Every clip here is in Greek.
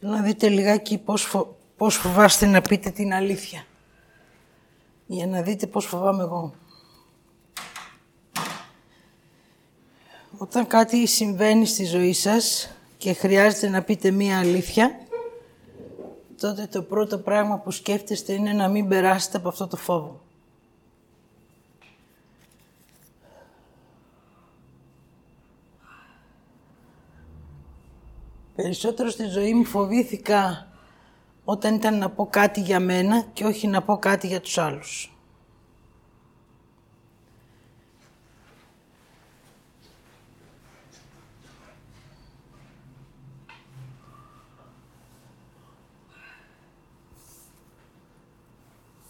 Θέλω να δείτε λιγάκι πώς, φο... πώς φοβάστε να πείτε την αλήθεια. Για να δείτε πώς φοβάμαι εγώ. Όταν κάτι συμβαίνει στη ζωή σας και χρειάζεται να πείτε μία αλήθεια, τότε το πρώτο πράγμα που σκέφτεστε είναι να μην περάσετε από αυτό το φόβο. Περισσότερο στη ζωή μου φοβήθηκα όταν ήταν να πω κάτι για μένα και όχι να πω κάτι για τους άλλους.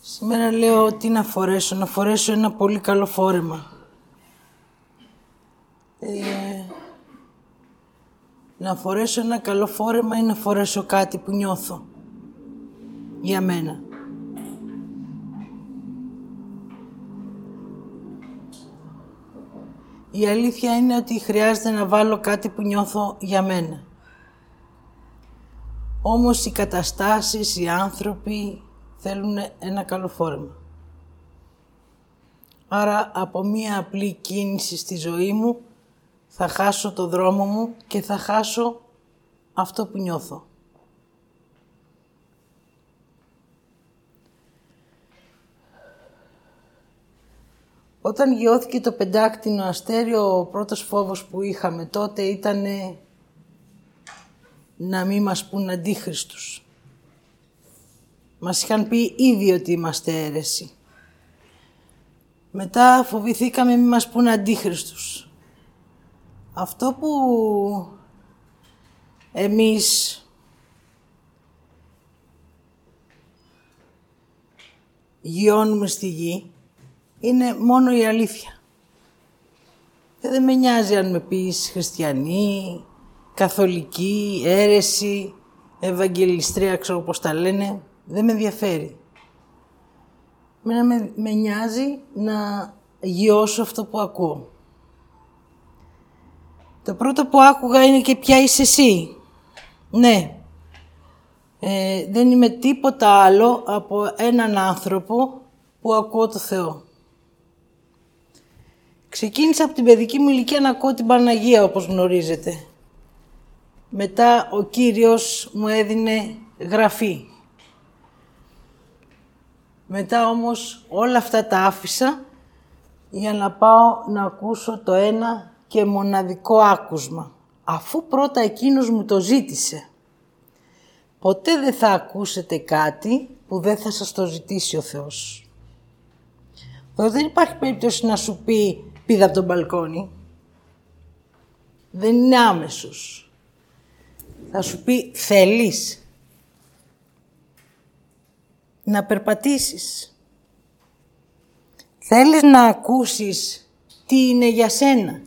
Σήμερα λέω τι να φορέσω, να φορέσω ένα πολύ καλό φόρεμα. Ε, να φορέσω ένα καλό φόρεμα ή να φορέσω κάτι που νιώθω. Για μένα. Η αλήθεια είναι ότι χρειάζεται να βάλω κάτι που νιώθω για μένα. Όμως οι καταστάσεις, οι άνθρωποι θέλουν ένα καλό φόρεμα. Άρα από μία απλή κίνηση στη ζωή μου θα χάσω το δρόμο μου και θα χάσω αυτό που νιώθω. Όταν γιώθηκε το πεντάκτηνο αστέριο, ο πρώτος φόβος που είχαμε τότε ήταν να μην μας πούν αντίχριστους. Μας είχαν πει ήδη ότι είμαστε αίρεση. Μετά φοβηθήκαμε μην μας πούν αντίχριστους. Αυτό που εμείς γιώνουμε στη γη είναι μόνο η αλήθεια. Δεν με νοιάζει αν με πεις χριστιανή, καθολική, αίρεση, ευαγγελιστρία, ξέρω πώς τα λένε. Δεν με ενδιαφέρει. Μένα με, με νοιάζει να γιώσω αυτό που ακούω. Το πρώτο που άκουγα είναι και ποια είσαι εσύ. Ναι. Ε, δεν είμαι τίποτα άλλο από έναν άνθρωπο που ακούω το Θεό. Ξεκίνησα από την παιδική μου ηλικία να ακούω την Παναγία, όπως γνωρίζετε. Μετά ο Κύριος μου έδινε γραφή. Μετά όμως όλα αυτά τα άφησα για να πάω να ακούσω το ένα και μοναδικό άκουσμα, αφού πρώτα εκείνος μου το ζήτησε. Ποτέ δεν θα ακούσετε κάτι που δεν θα σας το ζητήσει ο Θεός. δεν υπάρχει περίπτωση να σου πει πήδα από τον μπαλκόνι. Δεν είναι άμεσος. Θα σου πει θέλεις να περπατήσεις. Θέλεις να ακούσεις τι είναι για σένα.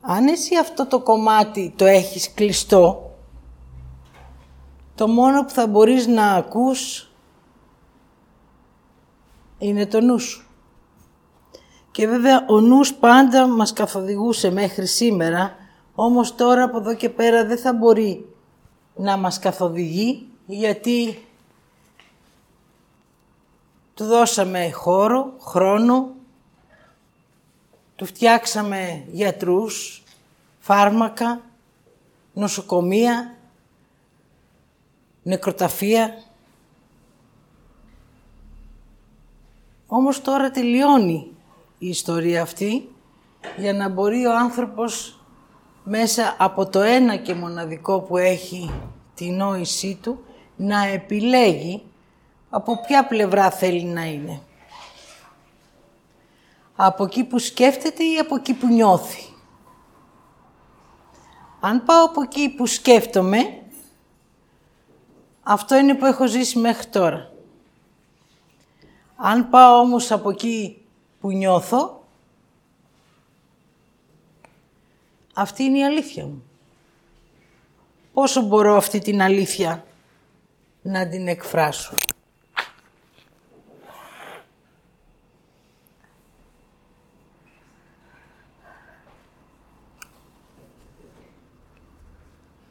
Αν εσύ αυτό το κομμάτι το έχεις κλειστό, το μόνο που θα μπορείς να ακούς είναι το νου σου. Και βέβαια ο νους πάντα μας καθοδηγούσε μέχρι σήμερα, όμως τώρα από εδώ και πέρα δεν θα μπορεί να μας καθοδηγεί, γιατί του δώσαμε χώρο, χρόνο, του φτιάξαμε γιατρούς, φάρμακα, νοσοκομεία, νεκροταφεία. Όμως τώρα τελειώνει η ιστορία αυτή για να μπορεί ο άνθρωπος μέσα από το ένα και μοναδικό που έχει τη νόησή του να επιλέγει από ποια πλευρά θέλει να είναι από εκεί που σκέφτεται ή από εκεί που νιώθει; Αν πάω από εκεί που σκέφτομαι, αυτό είναι που έχω ζήσει μέχρι τώρα. Αν πάω όμως από εκεί που νιώθω, αυτή είναι η αλήθεια μου. Πόσο μπορώ αυτή την αλήθεια να την εκφράσω;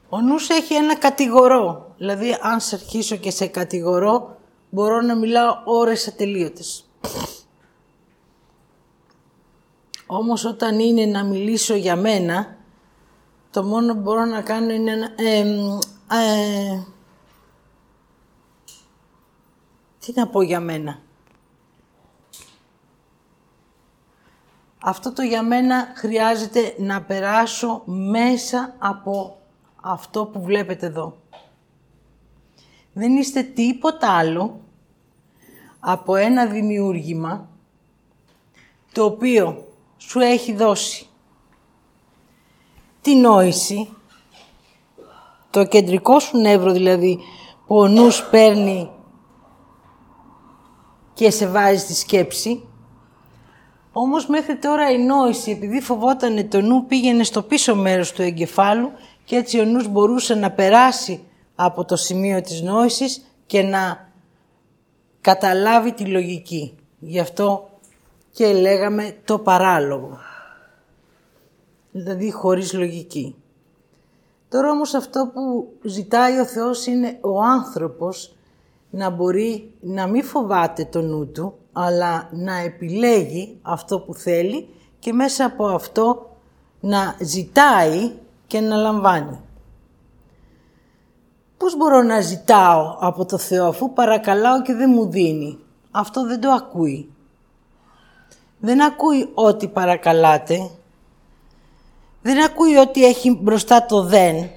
Ο νους έχει ένα κατηγορό. Δηλαδή, αν σε αρχίσω και σε κατηγορώ, μπορώ να μιλάω ώρες ατελείωτες. Όμως όταν είναι να μιλήσω για μένα, το μόνο που μπορώ να κάνω είναι να... Ε, τι να πω για μένα. Αυτό το για μένα χρειάζεται να περάσω μέσα από αυτό που βλέπετε εδώ. Δεν είστε τίποτα άλλο από ένα δημιούργημα το οποίο σου έχει δώσει τη νόηση, το κεντρικό σου νεύρο δηλαδή, που ο νους παίρνει και σε βάζει στη σκέψη. Όμως μέχρι τώρα η νόηση, επειδή φοβόταν το νου, πήγαινε στο πίσω μέρος του εγκεφάλου και έτσι ο νους μπορούσε να περάσει από το σημείο της νόησης και να καταλάβει τη λογική. Γι' αυτό και λέγαμε το παράλογο. Δηλαδή χωρίς λογική. Τώρα όμως αυτό που ζητάει ο Θεός είναι ο άνθρωπος να μπορεί να μην φοβάται το νου του, αλλά να επιλέγει αυτό που θέλει και μέσα από αυτό να ζητάει και να λαμβάνει. Πώς μπορώ να ζητάω από το Θεό αφού παρακαλάω και δεν μου δίνει; Αυτό δεν το ακούει. Δεν ακούει ό,τι παρακαλάτε. Δεν ακούει ότι έχει μπροστά το δεν.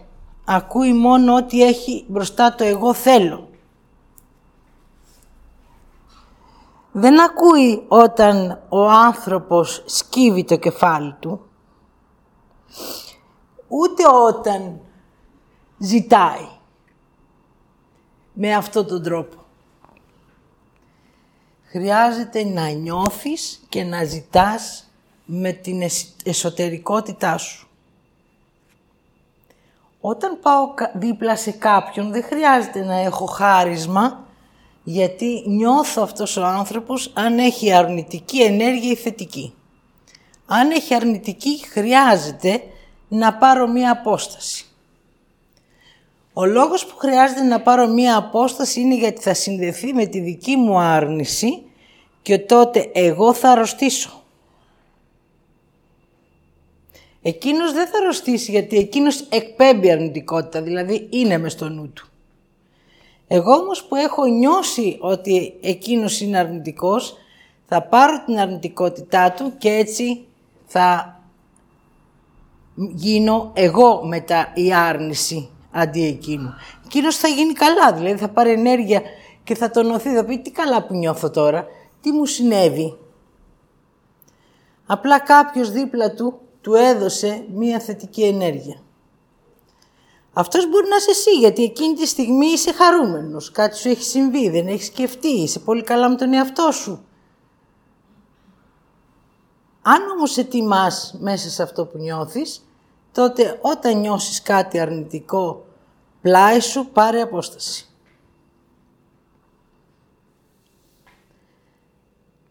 Ακούει μόνο ότι έχει μπροστά το εγώ θέλω. Δεν ακούει όταν ο άνθρωπος σκύβει το κεφάλι του, ούτε όταν ζητάει με αυτόν τον τρόπο. Χρειάζεται να νιώθεις και να ζητάς με την εσωτερικότητά σου. Όταν πάω δίπλα σε κάποιον δεν χρειάζεται να έχω χάρισμα γιατί νιώθω αυτός ο άνθρωπος αν έχει αρνητική ενέργεια ή θετική. Αν έχει αρνητική χρειάζεται να πάρω μία απόσταση. Ο λόγος που χρειάζεται να πάρω μία απόσταση είναι γιατί θα συνδεθεί με τη δική μου άρνηση και τότε εγώ θα αρρωστήσω. Εκείνος δεν θα αρρωστήσει γιατί εκείνος εκπέμπει αρνητικότητα, δηλαδή είναι μες στο νου του. Εγώ όμως που έχω νιώσει ότι εκείνος είναι αρνητικός, θα πάρω την αρνητικότητά του και έτσι θα γίνω εγώ μετά η άρνηση αντί εκείνου. Εκείνος θα γίνει καλά, δηλαδή θα πάρει ενέργεια και θα τονωθεί, θα πει τι καλά που νιώθω τώρα, τι μου συνέβη. Απλά κάποιος δίπλα του του έδωσε μία θετική ενέργεια. Αυτός μπορεί να είσαι εσύ, γιατί εκείνη τη στιγμή είσαι χαρούμενος. Κάτι σου έχει συμβεί, δεν έχεις σκεφτεί, είσαι πολύ καλά με τον εαυτό σου. Αν όμως σε τιμάς μέσα σε αυτό που νιώθεις, τότε όταν νιώσεις κάτι αρνητικό πλάι σου, πάρε απόσταση.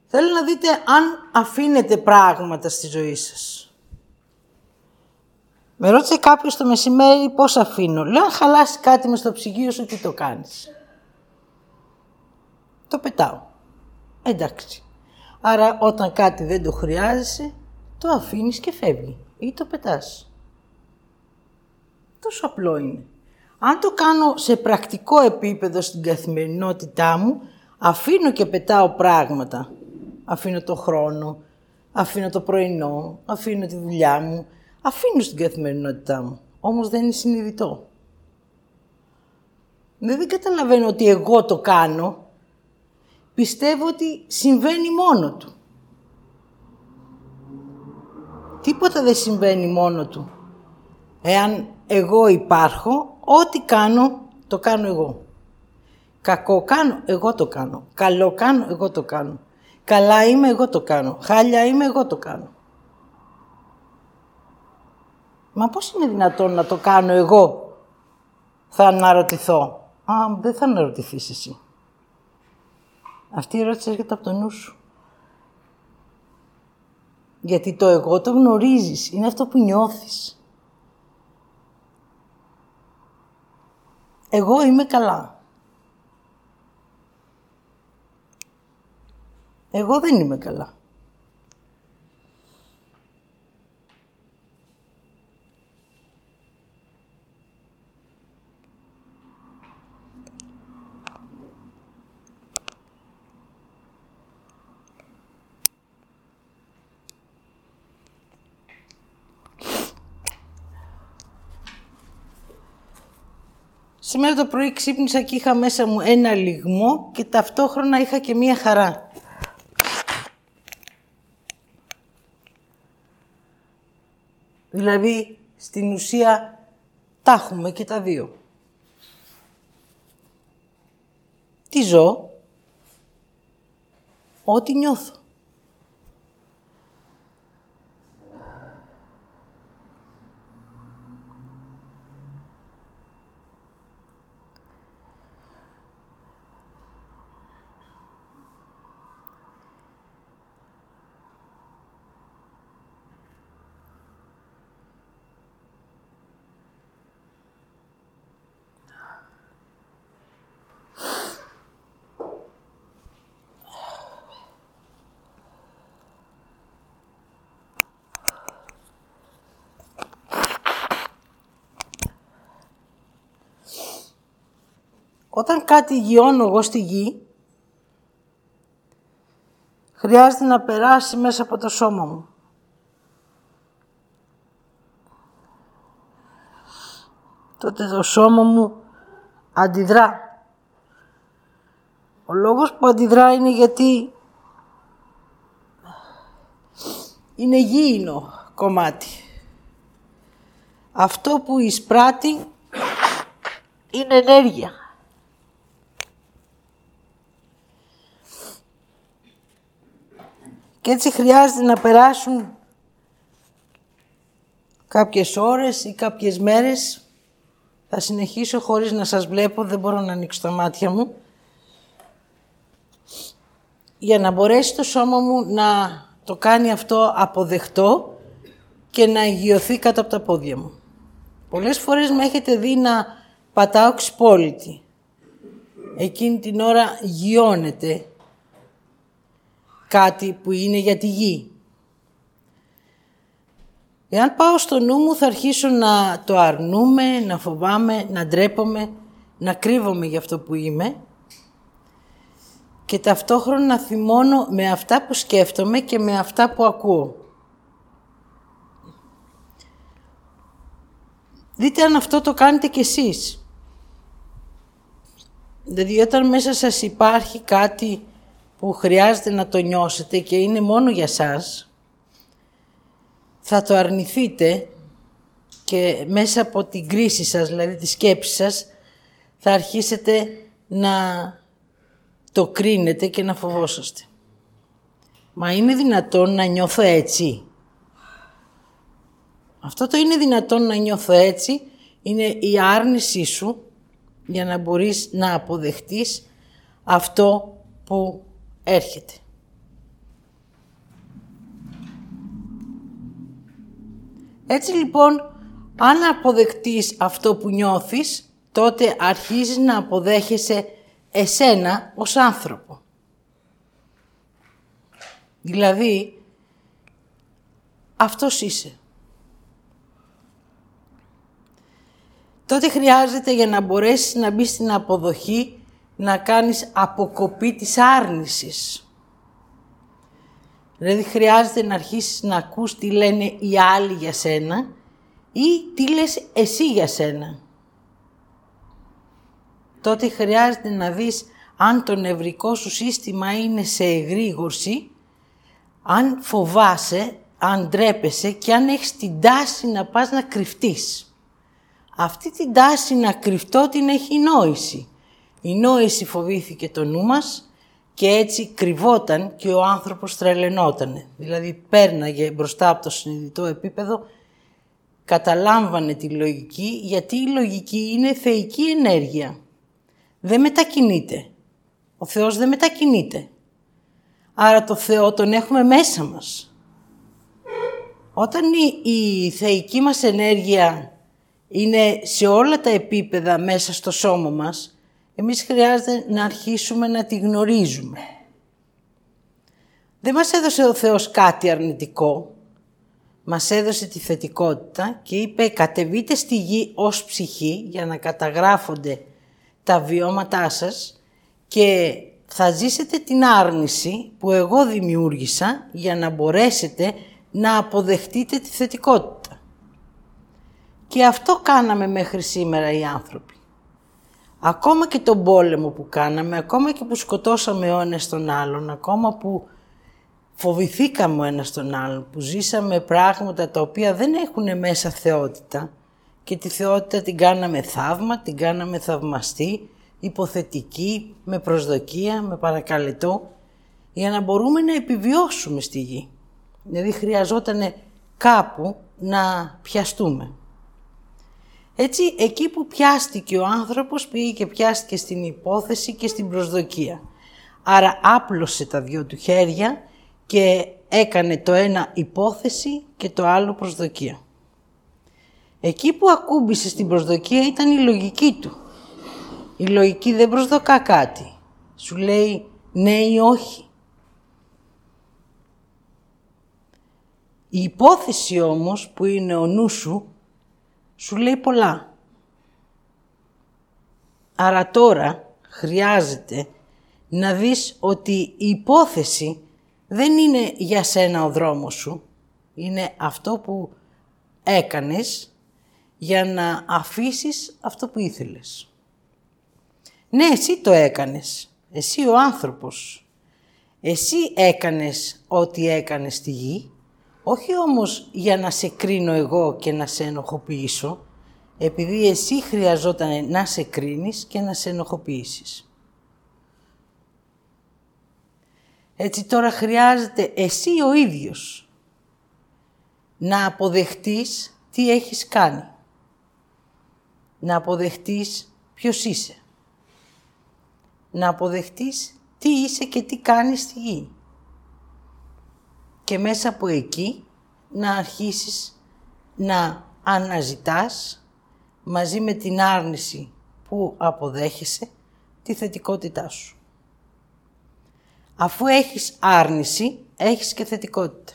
Θέλω να δείτε αν αφήνετε πράγματα στη ζωή σας. Με ρώτησε κάποιος το μεσημέρι πώς αφήνω. Λέω, αν χαλάσει κάτι με στο ψυγείο σου, τι το κάνεις; Το πετάω. Εντάξει. Άρα όταν κάτι δεν το χρειάζεσαι, το αφήνεις και φεύγει. Ή το πετάς. Τόσο απλό είναι. Αν το κάνω σε πρακτικό επίπεδο στην καθημερινότητά μου, αφήνω και πετάω πράγματα. Αφήνω το χρόνο, αφήνω το πρωινό, αφήνω τη δουλειά μου, αφήνω στην καθημερινότητά μου. Όμως δεν είναι συνειδητό. Δεν, καταλαβαίνω ότι εγώ το κάνω. Πιστεύω ότι συμβαίνει μόνο του. Τίποτα δεν συμβαίνει μόνο του. Εάν εγώ υπάρχω, ό,τι κάνω, το κάνω εγώ. Κακό κάνω, εγώ το κάνω. Καλό κάνω, εγώ το κάνω. Καλά είμαι, εγώ το κάνω. Χάλια είμαι, εγώ το κάνω. Μα πώς είναι δυνατόν να το κάνω εγώ, θα αναρωτηθώ. Α, δεν θα αναρωτηθείς εσύ. Αυτή η ερώτηση έρχεται από το νου σου. Γιατί το εγώ το γνωρίζεις, είναι αυτό που νιώθεις. Εγώ είμαι καλά. Εγώ δεν είμαι καλά. Σήμερα το πρωί ξύπνησα και είχα μέσα μου ένα λιγμό και ταυτόχρονα είχα και μία χαρά. Δηλαδή, στην ουσία, τα έχουμε και τα δύο. Τι ζω, ό,τι νιώθω. Όταν κάτι γιώνω εγώ στη γη, χρειάζεται να περάσει μέσα από το σώμα μου. Τότε το σώμα μου αντιδρά. Ο λόγος που αντιδρά είναι γιατί είναι γήινο κομμάτι. Αυτό που εισπράττει είναι ενέργεια. Και έτσι χρειάζεται να περάσουν κάποιες ώρες ή κάποιες μέρες. Θα συνεχίσω χωρίς να σας βλέπω, δεν μπορώ να ανοίξω τα μάτια μου. Για να μπορέσει το σώμα μου να το κάνει αυτό αποδεκτό και να υγειωθεί κάτω από τα πόδια μου. Πολλές φορές με έχετε δει να πατάω ξυπόλυτη. Εκείνη την ώρα γιώνεται κάτι που είναι για τη γη. Εάν πάω στο νου μου θα αρχίσω να το αρνούμε, να φοβάμαι, να ντρέπομαι, να κρύβομαι για αυτό που είμαι και ταυτόχρονα να θυμώνω με αυτά που σκέφτομαι και με αυτά που ακούω. Δείτε αν αυτό το κάνετε κι εσείς. Δηλαδή όταν μέσα σας υπάρχει κάτι που χρειάζεται να το νιώσετε και είναι μόνο για σας, θα το αρνηθείτε και μέσα από την κρίση σας, δηλαδή τη σκέψη σας, θα αρχίσετε να το κρίνετε και να φοβόσαστε. Μα είναι δυνατόν να νιώθω έτσι; Αυτό το είναι δυνατόν να νιώθω έτσι, είναι η άρνησή σου για να μπορείς να αποδεχτείς αυτό που έρχεται. Έτσι λοιπόν, αν αποδεκτείς αυτό που νιώθεις, τότε αρχίζεις να αποδέχεσαι εσένα ως άνθρωπο. Δηλαδή, αυτός είσαι. Τότε χρειάζεται για να μπορέσεις να μπεις στην αποδοχή να κάνεις αποκοπή της άρνησης. Δηλαδή χρειάζεται να αρχίσεις να ακούς τι λένε οι άλλοι για σένα ή τι λες εσύ για σένα. Τότε χρειάζεται να δεις αν το νευρικό σου σύστημα είναι σε εγρήγορση, αν φοβάσαι, αν ντρέπεσαι και αν έχεις την τάση να πας να κρυφτείς. Αυτή την τάση να κρυφτώ την έχει η νόηση. Η νόηση φοβήθηκε το νου μας και έτσι κρυβόταν και ο άνθρωπος τρελαινότανε. Δηλαδή πέρναγε μπροστά από το συνειδητό επίπεδο, καταλάμβανε τη λογική, γιατί η λογική είναι θεϊκή ενέργεια. Δεν μετακινείται. Ο Θεός δεν μετακινείται. Άρα το Θεό τον έχουμε μέσα μας. Όταν η, η θεϊκή μας ενέργεια είναι σε όλα τα επίπεδα μέσα στο σώμα μας, εμείς χρειάζεται να αρχίσουμε να τη γνωρίζουμε. Δεν μας έδωσε ο Θεός κάτι αρνητικό, μας έδωσε τη θετικότητα και είπε κατεβείτε στη γη ως ψυχή για να καταγράφονται τα βιώματά σας και θα ζήσετε την άρνηση που εγώ δημιούργησα για να μπορέσετε να αποδεχτείτε τη θετικότητα. Και αυτό κάναμε μέχρι σήμερα οι άνθρωποι. Ακόμα και τον πόλεμο που κάναμε, ακόμα και που σκοτώσαμε ο ένας τον άλλον, ακόμα που φοβηθήκαμε ο ένας τον άλλον, που ζήσαμε πράγματα τα οποία δεν έχουν μέσα θεότητα και τη θεότητα την κάναμε θαύμα, την κάναμε θαυμαστή, υποθετική, με προσδοκία, με παρακαλετό, για να μπορούμε να επιβιώσουμε στη γη. Δηλαδή χρειαζόταν κάπου να πιαστούμε. Έτσι, εκεί που πιάστηκε ο άνθρωπος πήγε και πιάστηκε στην υπόθεση και στην προσδοκία. Άρα άπλωσε τα δυο του χέρια και έκανε το ένα υπόθεση και το άλλο προσδοκία. Εκεί που ακούμπησε στην προσδοκία ήταν η λογική του. Η λογική δεν προσδοκά κάτι. Σου λέει ναι ή όχι. Η υπόθεση όμως που είναι ο νου σου, σου λέει πολλά. Άρα τώρα χρειάζεται να δεις ότι η υπόθεση δεν είναι για σένα ο δρόμος σου. Είναι αυτό που έκανες για να αφήσεις αυτό που ήθελες. Ναι, εσύ το έκανες. Εσύ ο άνθρωπος. Εσύ έκανες ό,τι έκανες στη γη όχι όμως για να σε κρίνω εγώ και να σε ενοχοποιήσω, επειδή εσύ χρειαζόταν να σε κρίνεις και να σε ενοχοποιήσεις. Έτσι τώρα χρειάζεται εσύ ο ίδιος να αποδεχτείς τι έχεις κάνει. Να αποδεχτείς ποιος είσαι. Να αποδεχτείς τι είσαι και τι κάνεις στη γη και μέσα από εκεί να αρχίσεις να αναζητάς μαζί με την άρνηση που αποδέχεσαι τη θετικότητά σου. Αφού έχεις άρνηση, έχεις και θετικότητα.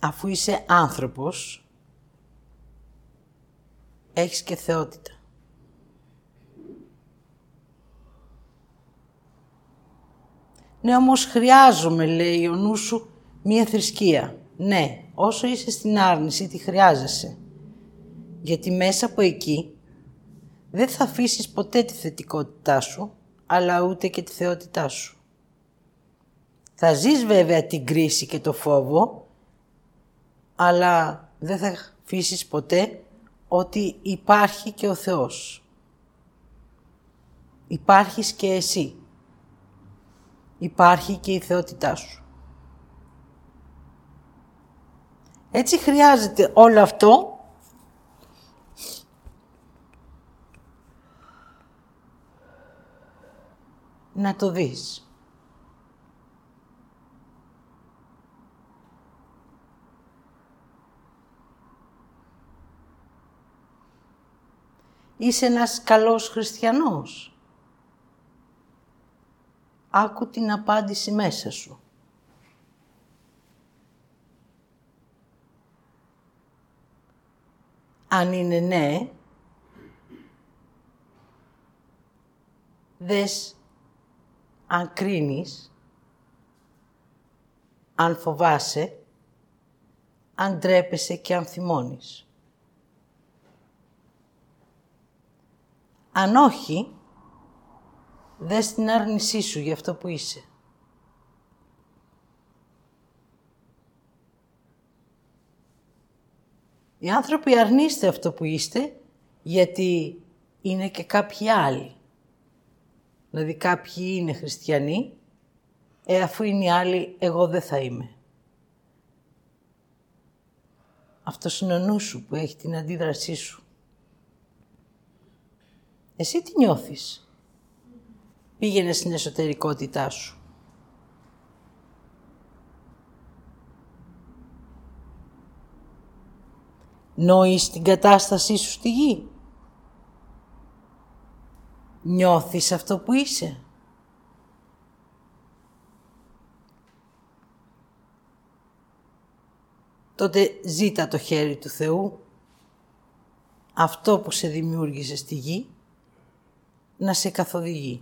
Αφού είσαι άνθρωπος, έχεις και θεότητα. Ναι, όμως χρειάζομαι, λέει ο νους σου, μία θρησκεία. Ναι, όσο είσαι στην άρνηση, τη χρειάζεσαι. Γιατί μέσα από εκεί δεν θα αφήσεις ποτέ τη θετικότητά σου, αλλά ούτε και τη θεότητά σου. Θα ζεις βέβαια την κρίση και το φόβο, αλλά δεν θα αφήσεις ποτέ ότι υπάρχει και ο Θεός. Υπάρχεις και εσύ υπάρχει και η θεότητά σου. Έτσι χρειάζεται όλο αυτό να το δεις. Είσαι ένας καλός χριστιανός άκου την απάντηση μέσα σου. Αν είναι ναι, δες αν κρίνεις, αν φοβάσαι, αν ντρέπεσαι και αν θυμώνεις. Αν όχι, Δες την άρνησή σου για αυτό που είσαι. Οι άνθρωποι αρνείστε αυτό που είστε, γιατί είναι και κάποιοι άλλοι. Δηλαδή κάποιοι είναι χριστιανοί, ε, αφού είναι οι άλλοι, εγώ δεν θα είμαι. Αυτός είναι ο νους σου που έχει την αντίδρασή σου. Εσύ τι νιώθεις; Πήγαινε στην εσωτερικότητά σου. Νόεις την κατάστασή σου στη γη. Νιώθεις αυτό που είσαι. Τότε ζήτα το χέρι του Θεού, αυτό που σε δημιούργησε στη γη, να σε καθοδηγεί.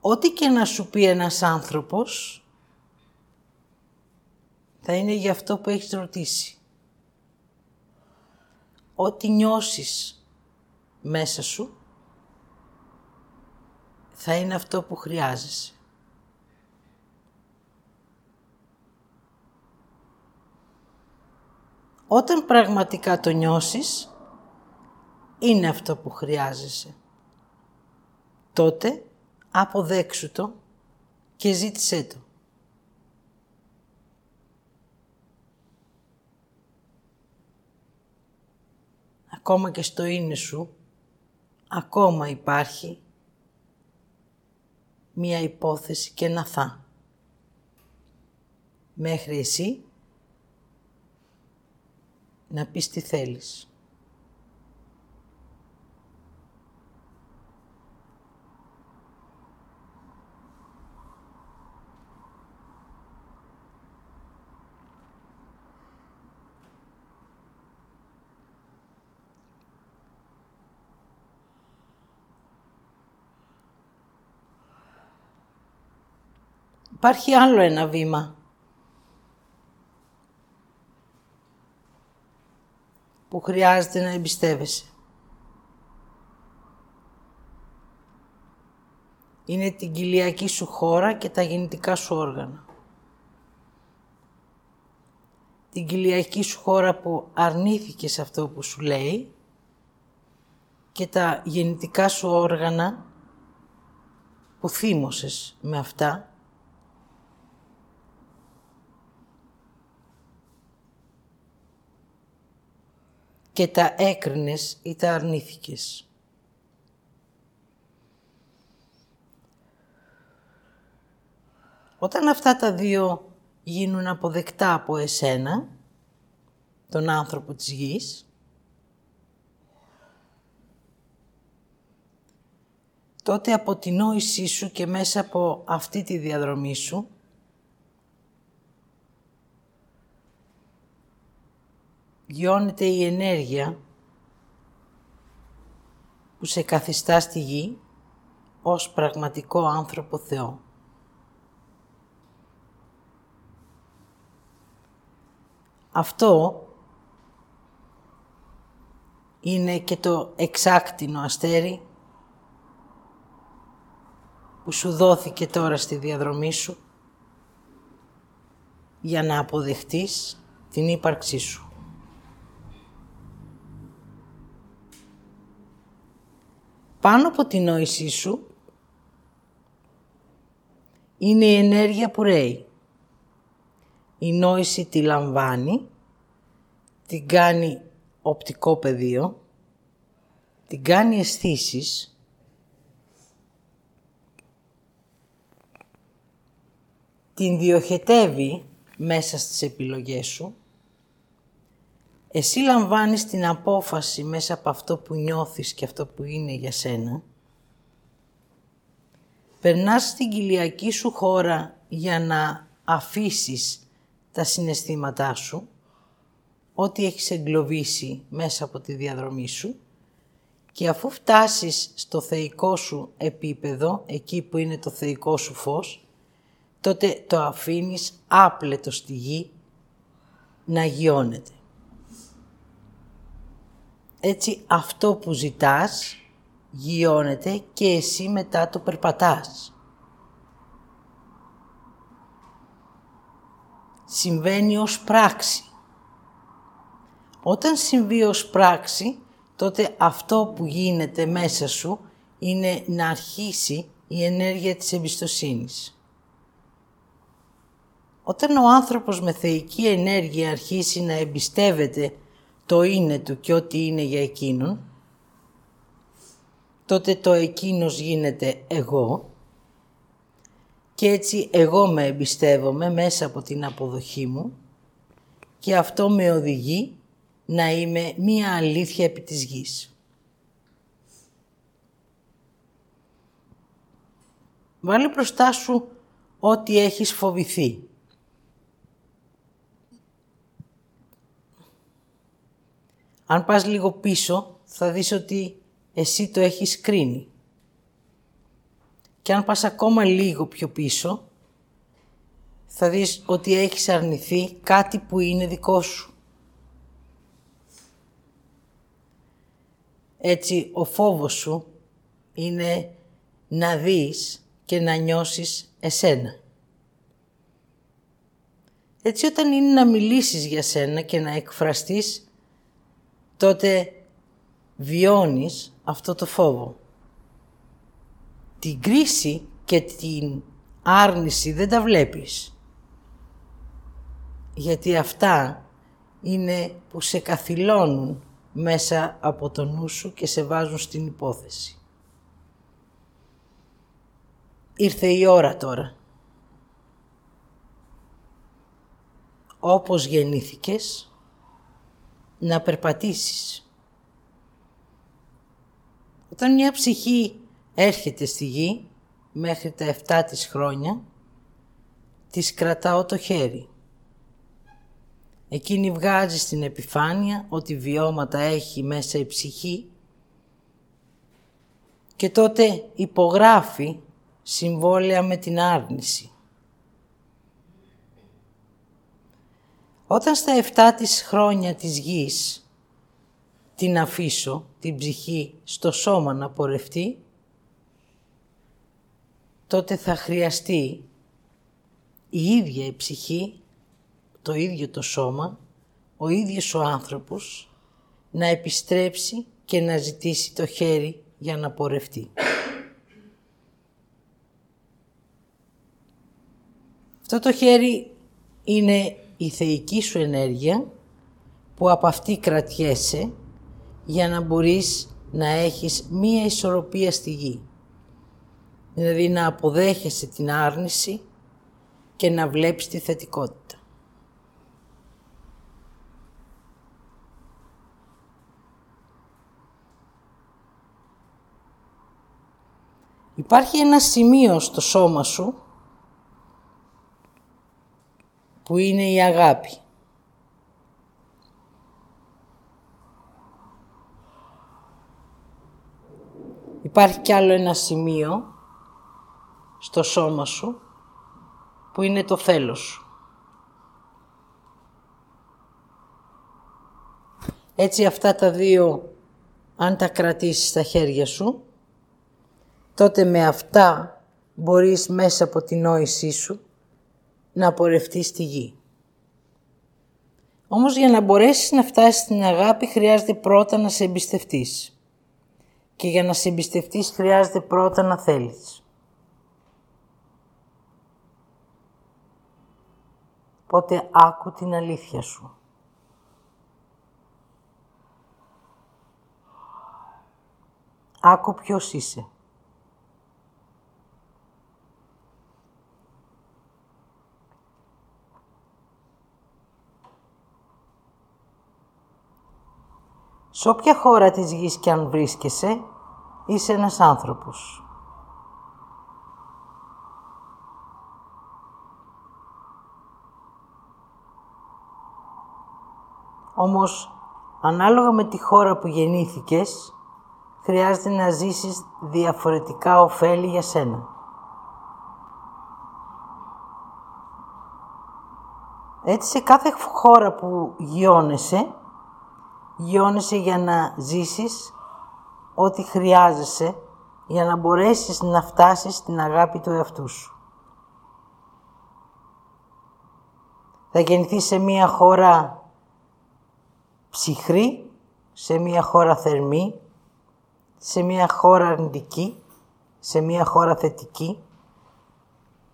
Ό,τι και να σου πει ένας άνθρωπος, θα είναι για αυτό που έχεις ρωτήσει. Ό,τι νιώσεις μέσα σου, θα είναι αυτό που χρειάζεσαι. Όταν πραγματικά το νιώσεις, είναι αυτό που χρειάζεσαι. Τότε αποδέξου το και ζήτησέ το. Ακόμα και στο είναι σου, ακόμα υπάρχει μία υπόθεση και ένα θα. Μέχρι εσύ να πεις τι θέλεις. Υπάρχει άλλο ένα βήμα. που χρειάζεται να εμπιστεύεσαι. Είναι την κοιλιακή σου χώρα και τα γεννητικά σου όργανα. Την κοιλιακή σου χώρα που αρνήθηκες αυτό που σου λέει και τα γεννητικά σου όργανα που θύμωσες με αυτά και τα έκρινες ή τα αρνήθηκες. Όταν αυτά τα δύο γίνουν αποδεκτά από εσένα, τον άνθρωπο της γης, τότε από την νόησή σου και μέσα από αυτή τη διαδρομή σου, γιώνεται η ενέργεια που σε καθιστά στη γη ως πραγματικό άνθρωπο Θεό. Αυτό είναι και το εξάκτηνο αστέρι που σου δόθηκε τώρα στη διαδρομή σου για να αποδεχτείς την ύπαρξή σου. Πάνω από την νόησή σου είναι η ενέργεια που ρέει. Η νόηση τη λαμβάνει, την κάνει οπτικό πεδίο, την κάνει αισθήσεις. την διοχετεύει μέσα στις επιλογές σου εσύ λαμβάνεις την απόφαση μέσα από αυτό που νιώθεις και αυτό που είναι για σένα. Περνάς στην κοιλιακή σου χώρα για να αφήσεις τα συναισθήματά σου, ό,τι έχεις εγκλωβίσει μέσα από τη διαδρομή σου και αφού φτάσεις στο θεϊκό σου επίπεδο, εκεί που είναι το θεϊκό σου φως, τότε το αφήνεις άπλετο στη γη να γιώνεται. Έτσι αυτό που ζητάς γιώνεται και εσύ μετά το περπατάς. Συμβαίνει ως πράξη. Όταν συμβεί ως πράξη, τότε αυτό που γίνεται μέσα σου είναι να αρχίσει η ενέργεια της εμπιστοσύνης. Όταν ο άνθρωπος με θεϊκή ενέργεια αρχίσει να εμπιστεύεται το είναι του και ό,τι είναι για εκείνον, τότε το εκείνος γίνεται εγώ και έτσι εγώ με εμπιστεύομαι μέσα από την αποδοχή μου και αυτό με οδηγεί να είμαι μία αλήθεια επί της γης. Βάλε μπροστά σου ό,τι έχεις φοβηθεί. Αν πας λίγο πίσω, θα δεις ότι εσύ το έχεις κρίνει. Και αν πας ακόμα λίγο πιο πίσω, θα δεις ότι έχεις αρνηθεί κάτι που είναι δικό σου. Έτσι, ο φόβος σου είναι να δεις και να νιώσεις εσένα. Έτσι, όταν είναι να μιλήσεις για σένα και να εκφραστείς, τότε βιώνεις αυτό το φόβο. Την κρίση και την άρνηση δεν τα βλέπεις. Γιατί αυτά είναι που σε καθυλώνουν μέσα από το νου σου και σε βάζουν στην υπόθεση. Ήρθε η ώρα τώρα. Όπως γεννήθηκες, να περπατήσεις. Όταν μια ψυχή έρχεται στη γη, μέχρι τα 7 της χρόνια, της κρατάω το χέρι. Εκείνη βγάζει στην επιφάνεια ότι βιώματα έχει μέσα η ψυχή και τότε υπογράφει συμβόλαια με την άρνηση. Όταν στα 7 της χρόνια της γης την αφήσω, την ψυχή, στο σώμα να πορευτεί, τότε θα χρειαστεί η ίδια η ψυχή, το ίδιο το σώμα, ο ίδιος ο άνθρωπος να επιστρέψει και να ζητήσει το χέρι για να πορευτεί. Αυτό το χέρι είναι η θεϊκή σου ενέργεια που από αυτή κρατιέσαι για να μπορείς να έχεις μία ισορροπία στη γη. Δηλαδή να αποδέχεσαι την άρνηση και να βλέπεις τη θετικότητα. Υπάρχει ένα σημείο στο σώμα σου που είναι η αγάπη. Υπάρχει κι άλλο ένα σημείο στο σώμα σου που είναι το θέλος σου. Έτσι αυτά τα δύο, αν τα κρατήσεις στα χέρια σου, τότε με αυτά μπορείς μέσα από την νόησή σου να πορευτείς στη γη. Όμως για να μπορέσεις να φτάσεις στην αγάπη χρειάζεται πρώτα να σε εμπιστευτείς. Και για να σε εμπιστευτείς χρειάζεται πρώτα να θέλεις. Πότε άκου την αλήθεια σου. Άκου ποιος είσαι. Σε όποια χώρα της γης κι αν βρίσκεσαι, είσαι ένας άνθρωπος. Όμως, ανάλογα με τη χώρα που γεννήθηκες, χρειάζεται να ζήσεις διαφορετικά ωφέλη για σένα. Έτσι, σε κάθε χώρα που γιώνεσαι, γιώνεσαι για να ζήσεις ό,τι χρειάζεσαι για να μπορέσεις να φτάσεις στην αγάπη του εαυτού σου. Θα γεννηθείς σε μία χώρα ψυχρή, σε μία χώρα θερμή, σε μία χώρα αρνητική, σε μία χώρα θετική,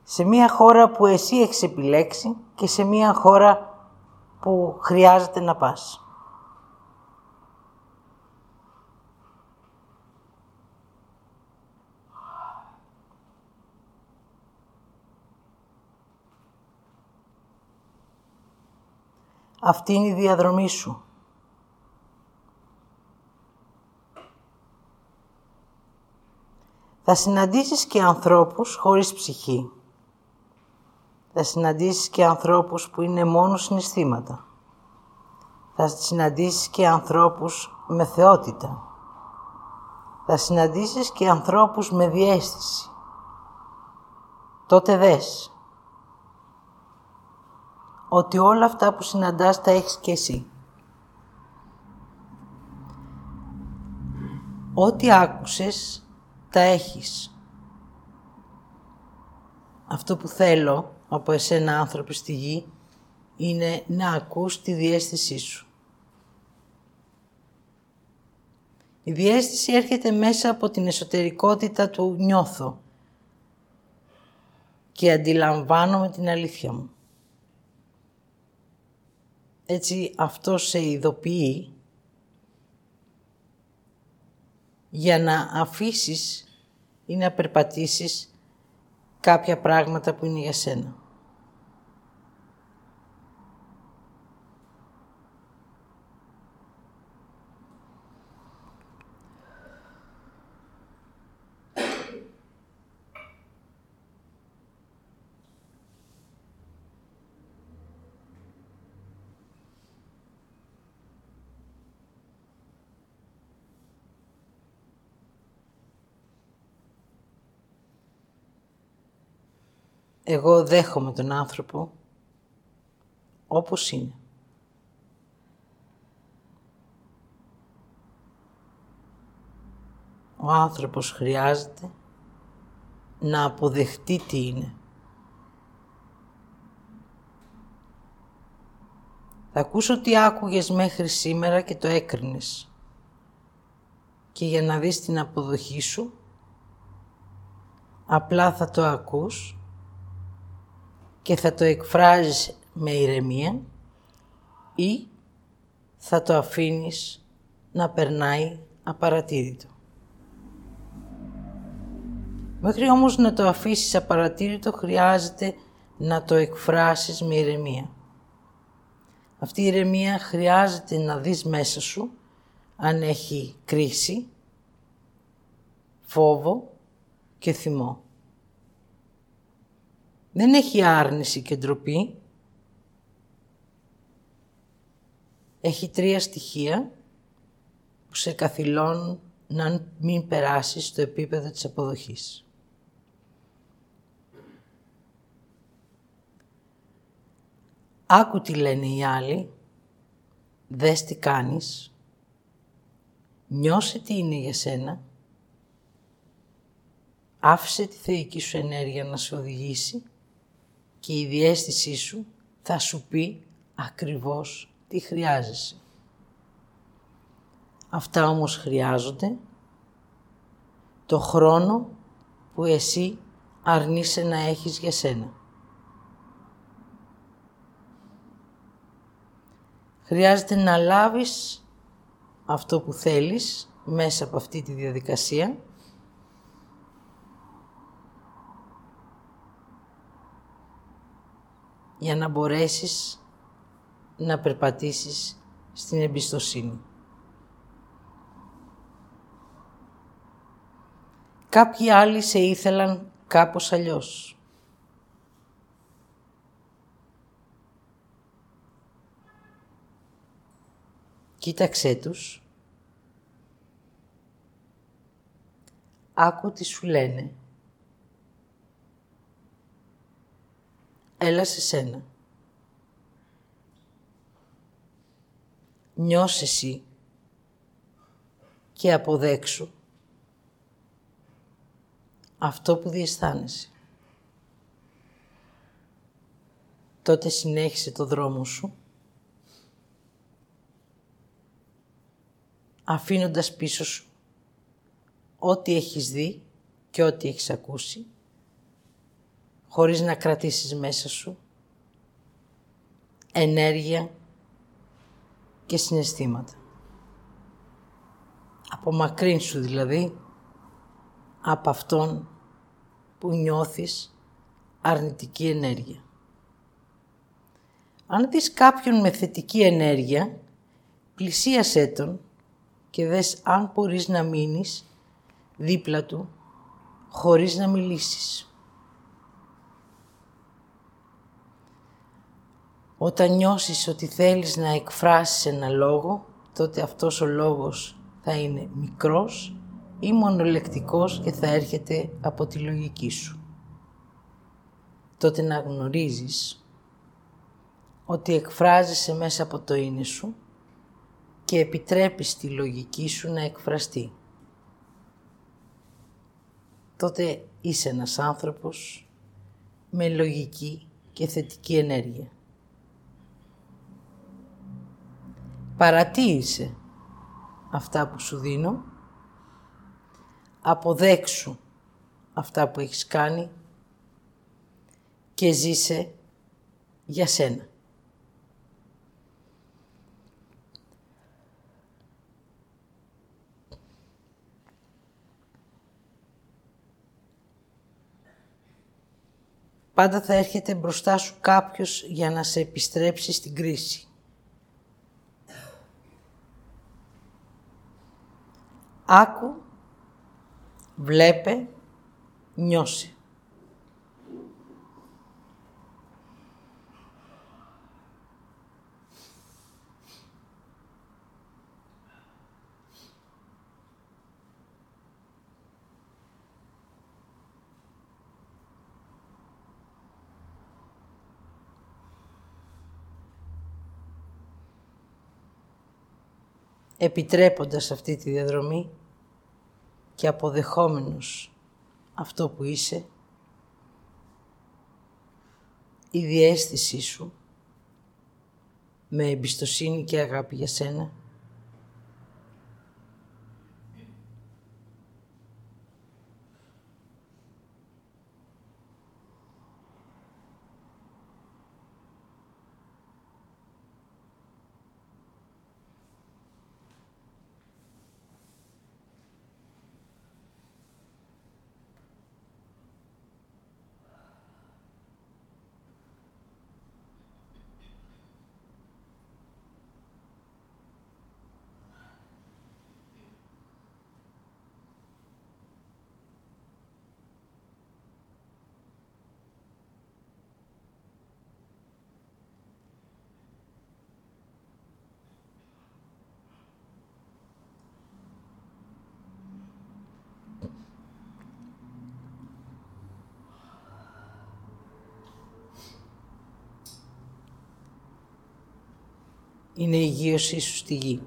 σε μία χώρα που εσύ έχεις επιλέξει και σε μία χώρα που χρειάζεται να πας. Αυτή είναι η διαδρομή σου. Θα συναντήσεις και ανθρώπους χωρίς ψυχή. Θα συναντήσεις και ανθρώπους που είναι μόνο συναισθήματα. Θα συναντήσεις και ανθρώπους με θεότητα. Θα συναντήσεις και ανθρώπους με διέστηση. Τότε δες ότι όλα αυτά που συναντάς τα έχεις και εσύ. Ό,τι άκουσες, τα έχεις. Αυτό που θέλω από εσένα άνθρωποι στη γη είναι να ακούς τη διέστησή σου. Η διέστηση έρχεται μέσα από την εσωτερικότητα του νιώθω και αντιλαμβάνομαι την αλήθεια μου. Έτσι αυτός σε ειδοποιεί για να αφήσεις ή να περπατήσεις κάποια πράγματα που είναι για σένα. Εγώ δέχομαι τον άνθρωπο όπως είναι. Ο άνθρωπος χρειάζεται να αποδεχτεί τι είναι. Θα ακούσω τι άκουγες μέχρι σήμερα και το έκρινες. Και για να δεις την αποδοχή σου, απλά θα το ακούς και θα το εκφράζεις με ηρεμία ή θα το αφήνεις να περνάει απαρατήρητο. Μέχρι όμως να το αφήσεις απαρατήρητο χρειάζεται να το εκφράσεις με ηρεμία. Αυτή η ηρεμία χρειάζεται να δεις μέσα σου αν έχει κρίση, φόβο και θυμό. Δεν έχει άρνηση και ντροπή. Έχει τρία στοιχεία που σε καθυλώνουν να μην περάσεις στο επίπεδο της αποδοχής. Άκου τι λένε οι άλλοι, δες τι κάνεις, νιώσε τι είναι για σένα, άφησε τη θεϊκή σου ενέργεια να σε οδηγήσει και η διέστησή σου θα σου πει ακριβώς τι χρειάζεσαι. Αυτά όμως χρειάζονται το χρόνο που εσύ αρνείσαι να έχεις για σένα. Χρειάζεται να λάβεις αυτό που θέλεις μέσα από αυτή τη διαδικασία για να μπορέσεις να περπατήσεις στην εμπιστοσύνη. Κάποιοι άλλοι σε ήθελαν κάπως αλλιώς. Κοίταξέ τους. Άκου τι σου λένε. Έλα σε σένα. Νιώσε εσύ και αποδέξου αυτό που διαισθάνεσαι. Τότε συνέχισε το δρόμο σου αφήνοντας πίσω σου ό,τι έχεις δει και ό,τι έχεις ακούσει χωρίς να κρατήσεις μέσα σου ενέργεια και συναισθήματα. σου δηλαδή από αυτόν που νιώθεις αρνητική ενέργεια. Αν δεις κάποιον με θετική ενέργεια, πλησίασέ τον και δες αν μπορείς να μείνεις δίπλα του χωρίς να μιλήσεις. Όταν νιώσεις ότι θέλεις να εκφράσεις ένα λόγο, τότε αυτός ο λόγος θα είναι μικρός ή μονολεκτικός και θα έρχεται από τη λογική σου. Τότε να γνωρίζεις ότι εκφράζεσαι μέσα από το είναι σου και επιτρέπεις τη λογική σου να εκφραστεί. Τότε είσαι ένας άνθρωπος με λογική και θετική ενέργεια. Παρατήρησε αυτά που σου δίνω, αποδέξου αυτά που έχεις κάνει και ζήσε για σένα. Πάντα θα έρχεται μπροστά σου κάποιος για να σε επιστρέψει στην κρίση. Άκου, βλέπε, νιώσε. επιτρέποντας αυτή τη διαδρομή και αποδεχόμενος αυτό που είσαι, η διέστησή σου με εμπιστοσύνη και αγάπη για σένα, είναι η υγείωσή σου στη γη.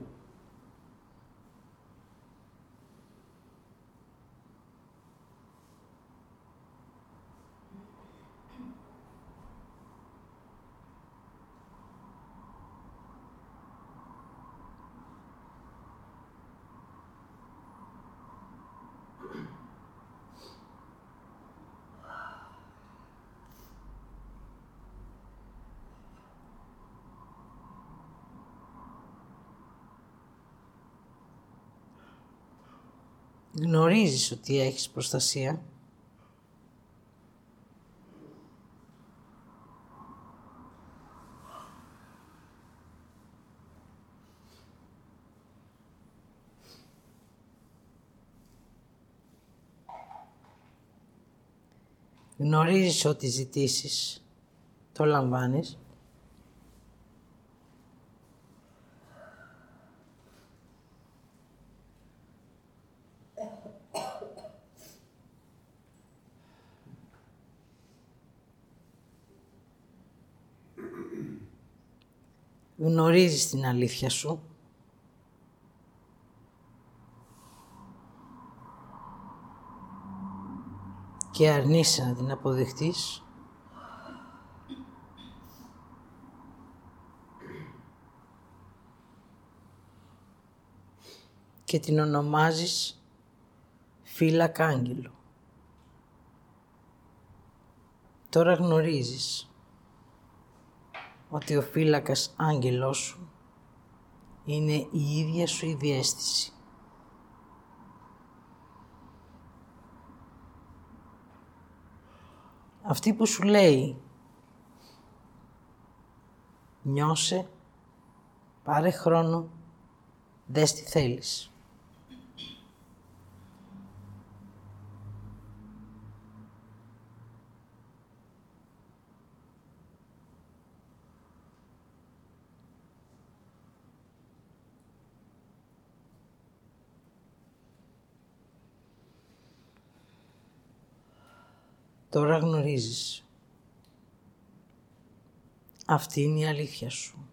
Γνωρίζεις ότι έχεις προστασία; Γνωρίζεις ότι ζητήσεις, το λαμβάνεις. Γνωρίζεις την αλήθεια σου. Και αρνείσαι να την αποδεχτείς. Και την ονομάζεις φύλακα άγγελο. Τώρα γνωρίζεις ότι ο φύλακας άγγελός σου είναι η ίδια σου η διέστηση. Αυτή που σου λέει Νιώσε, πάρε χρόνο, δες τι θέλεις. Τώρα γνωρίζεις. Αυτή είναι η αλήθεια σου.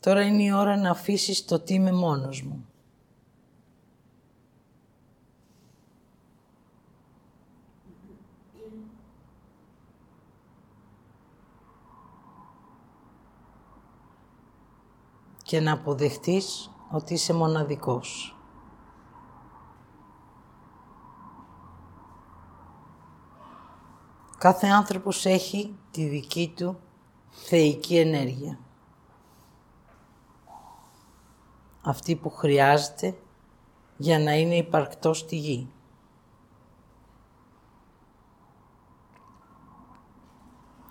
Τώρα είναι η ώρα να αφήσεις το τι είμαι μόνος μου. Και να αποδεχτείς ότι είσαι μοναδικός. Κάθε άνθρωπος έχει τη δική του θεϊκή ενέργεια. Αυτή που χρειάζεται για να είναι υπαρκτός στη γη.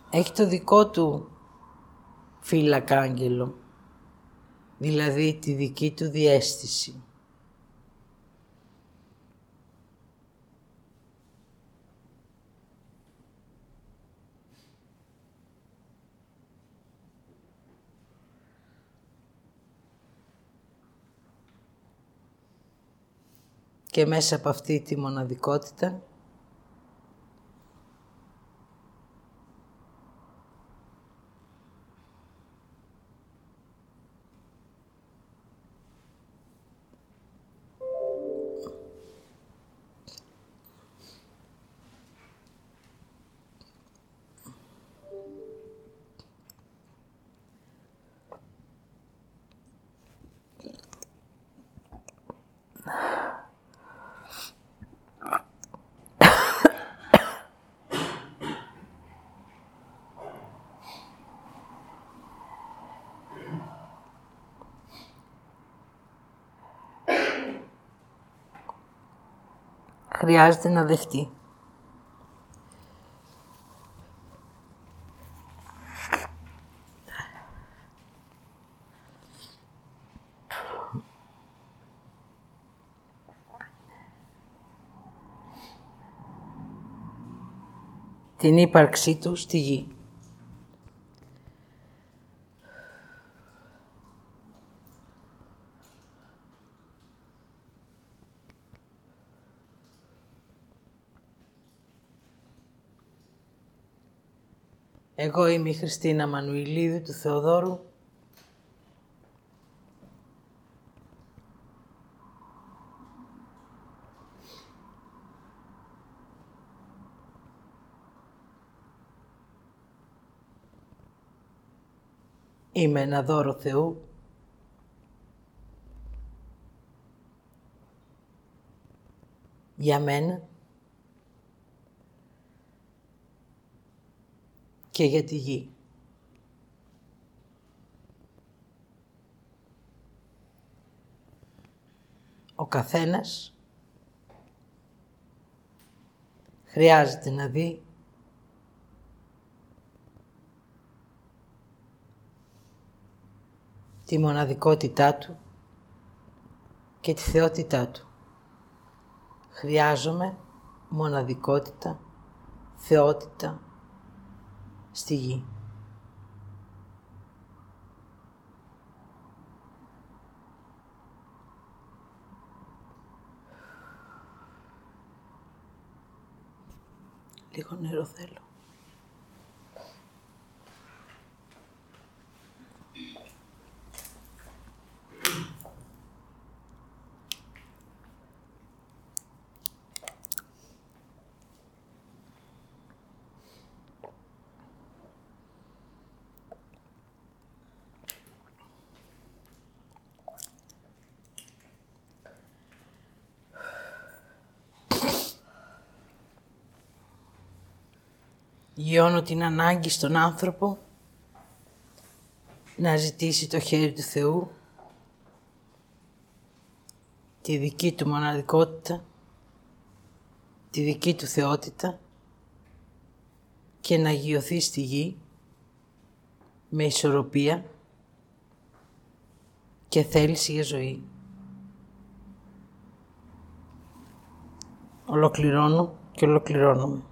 Έχει το δικό του φύλακα άγγελο δηλαδή τη δική του διέστηση. Και μέσα από αυτή τη μοναδικότητα χρειάζεται να δεχτεί. την ύπαρξή του στη γη. Εγώ είμαι η Χριστίνα Μανουηλίδη του Θεοδόρου. Είμαι ένα δώρο Θεού. Για μένα και για τη γη. Ο καθένας χρειάζεται να δει τη μοναδικότητά του και τη θεότητά του. Χρειάζομαι μοναδικότητα, θεότητα, στη γη. Λίγο νερό θέλω. Γιώνω την ανάγκη στον άνθρωπο να ζητήσει το χέρι του Θεού τη δική του μοναδικότητα, τη δική του θεότητα και να γιωθεί στη γη με ισορροπία και θέληση για ζωή. Ολοκληρώνω και ολοκληρώνομαι.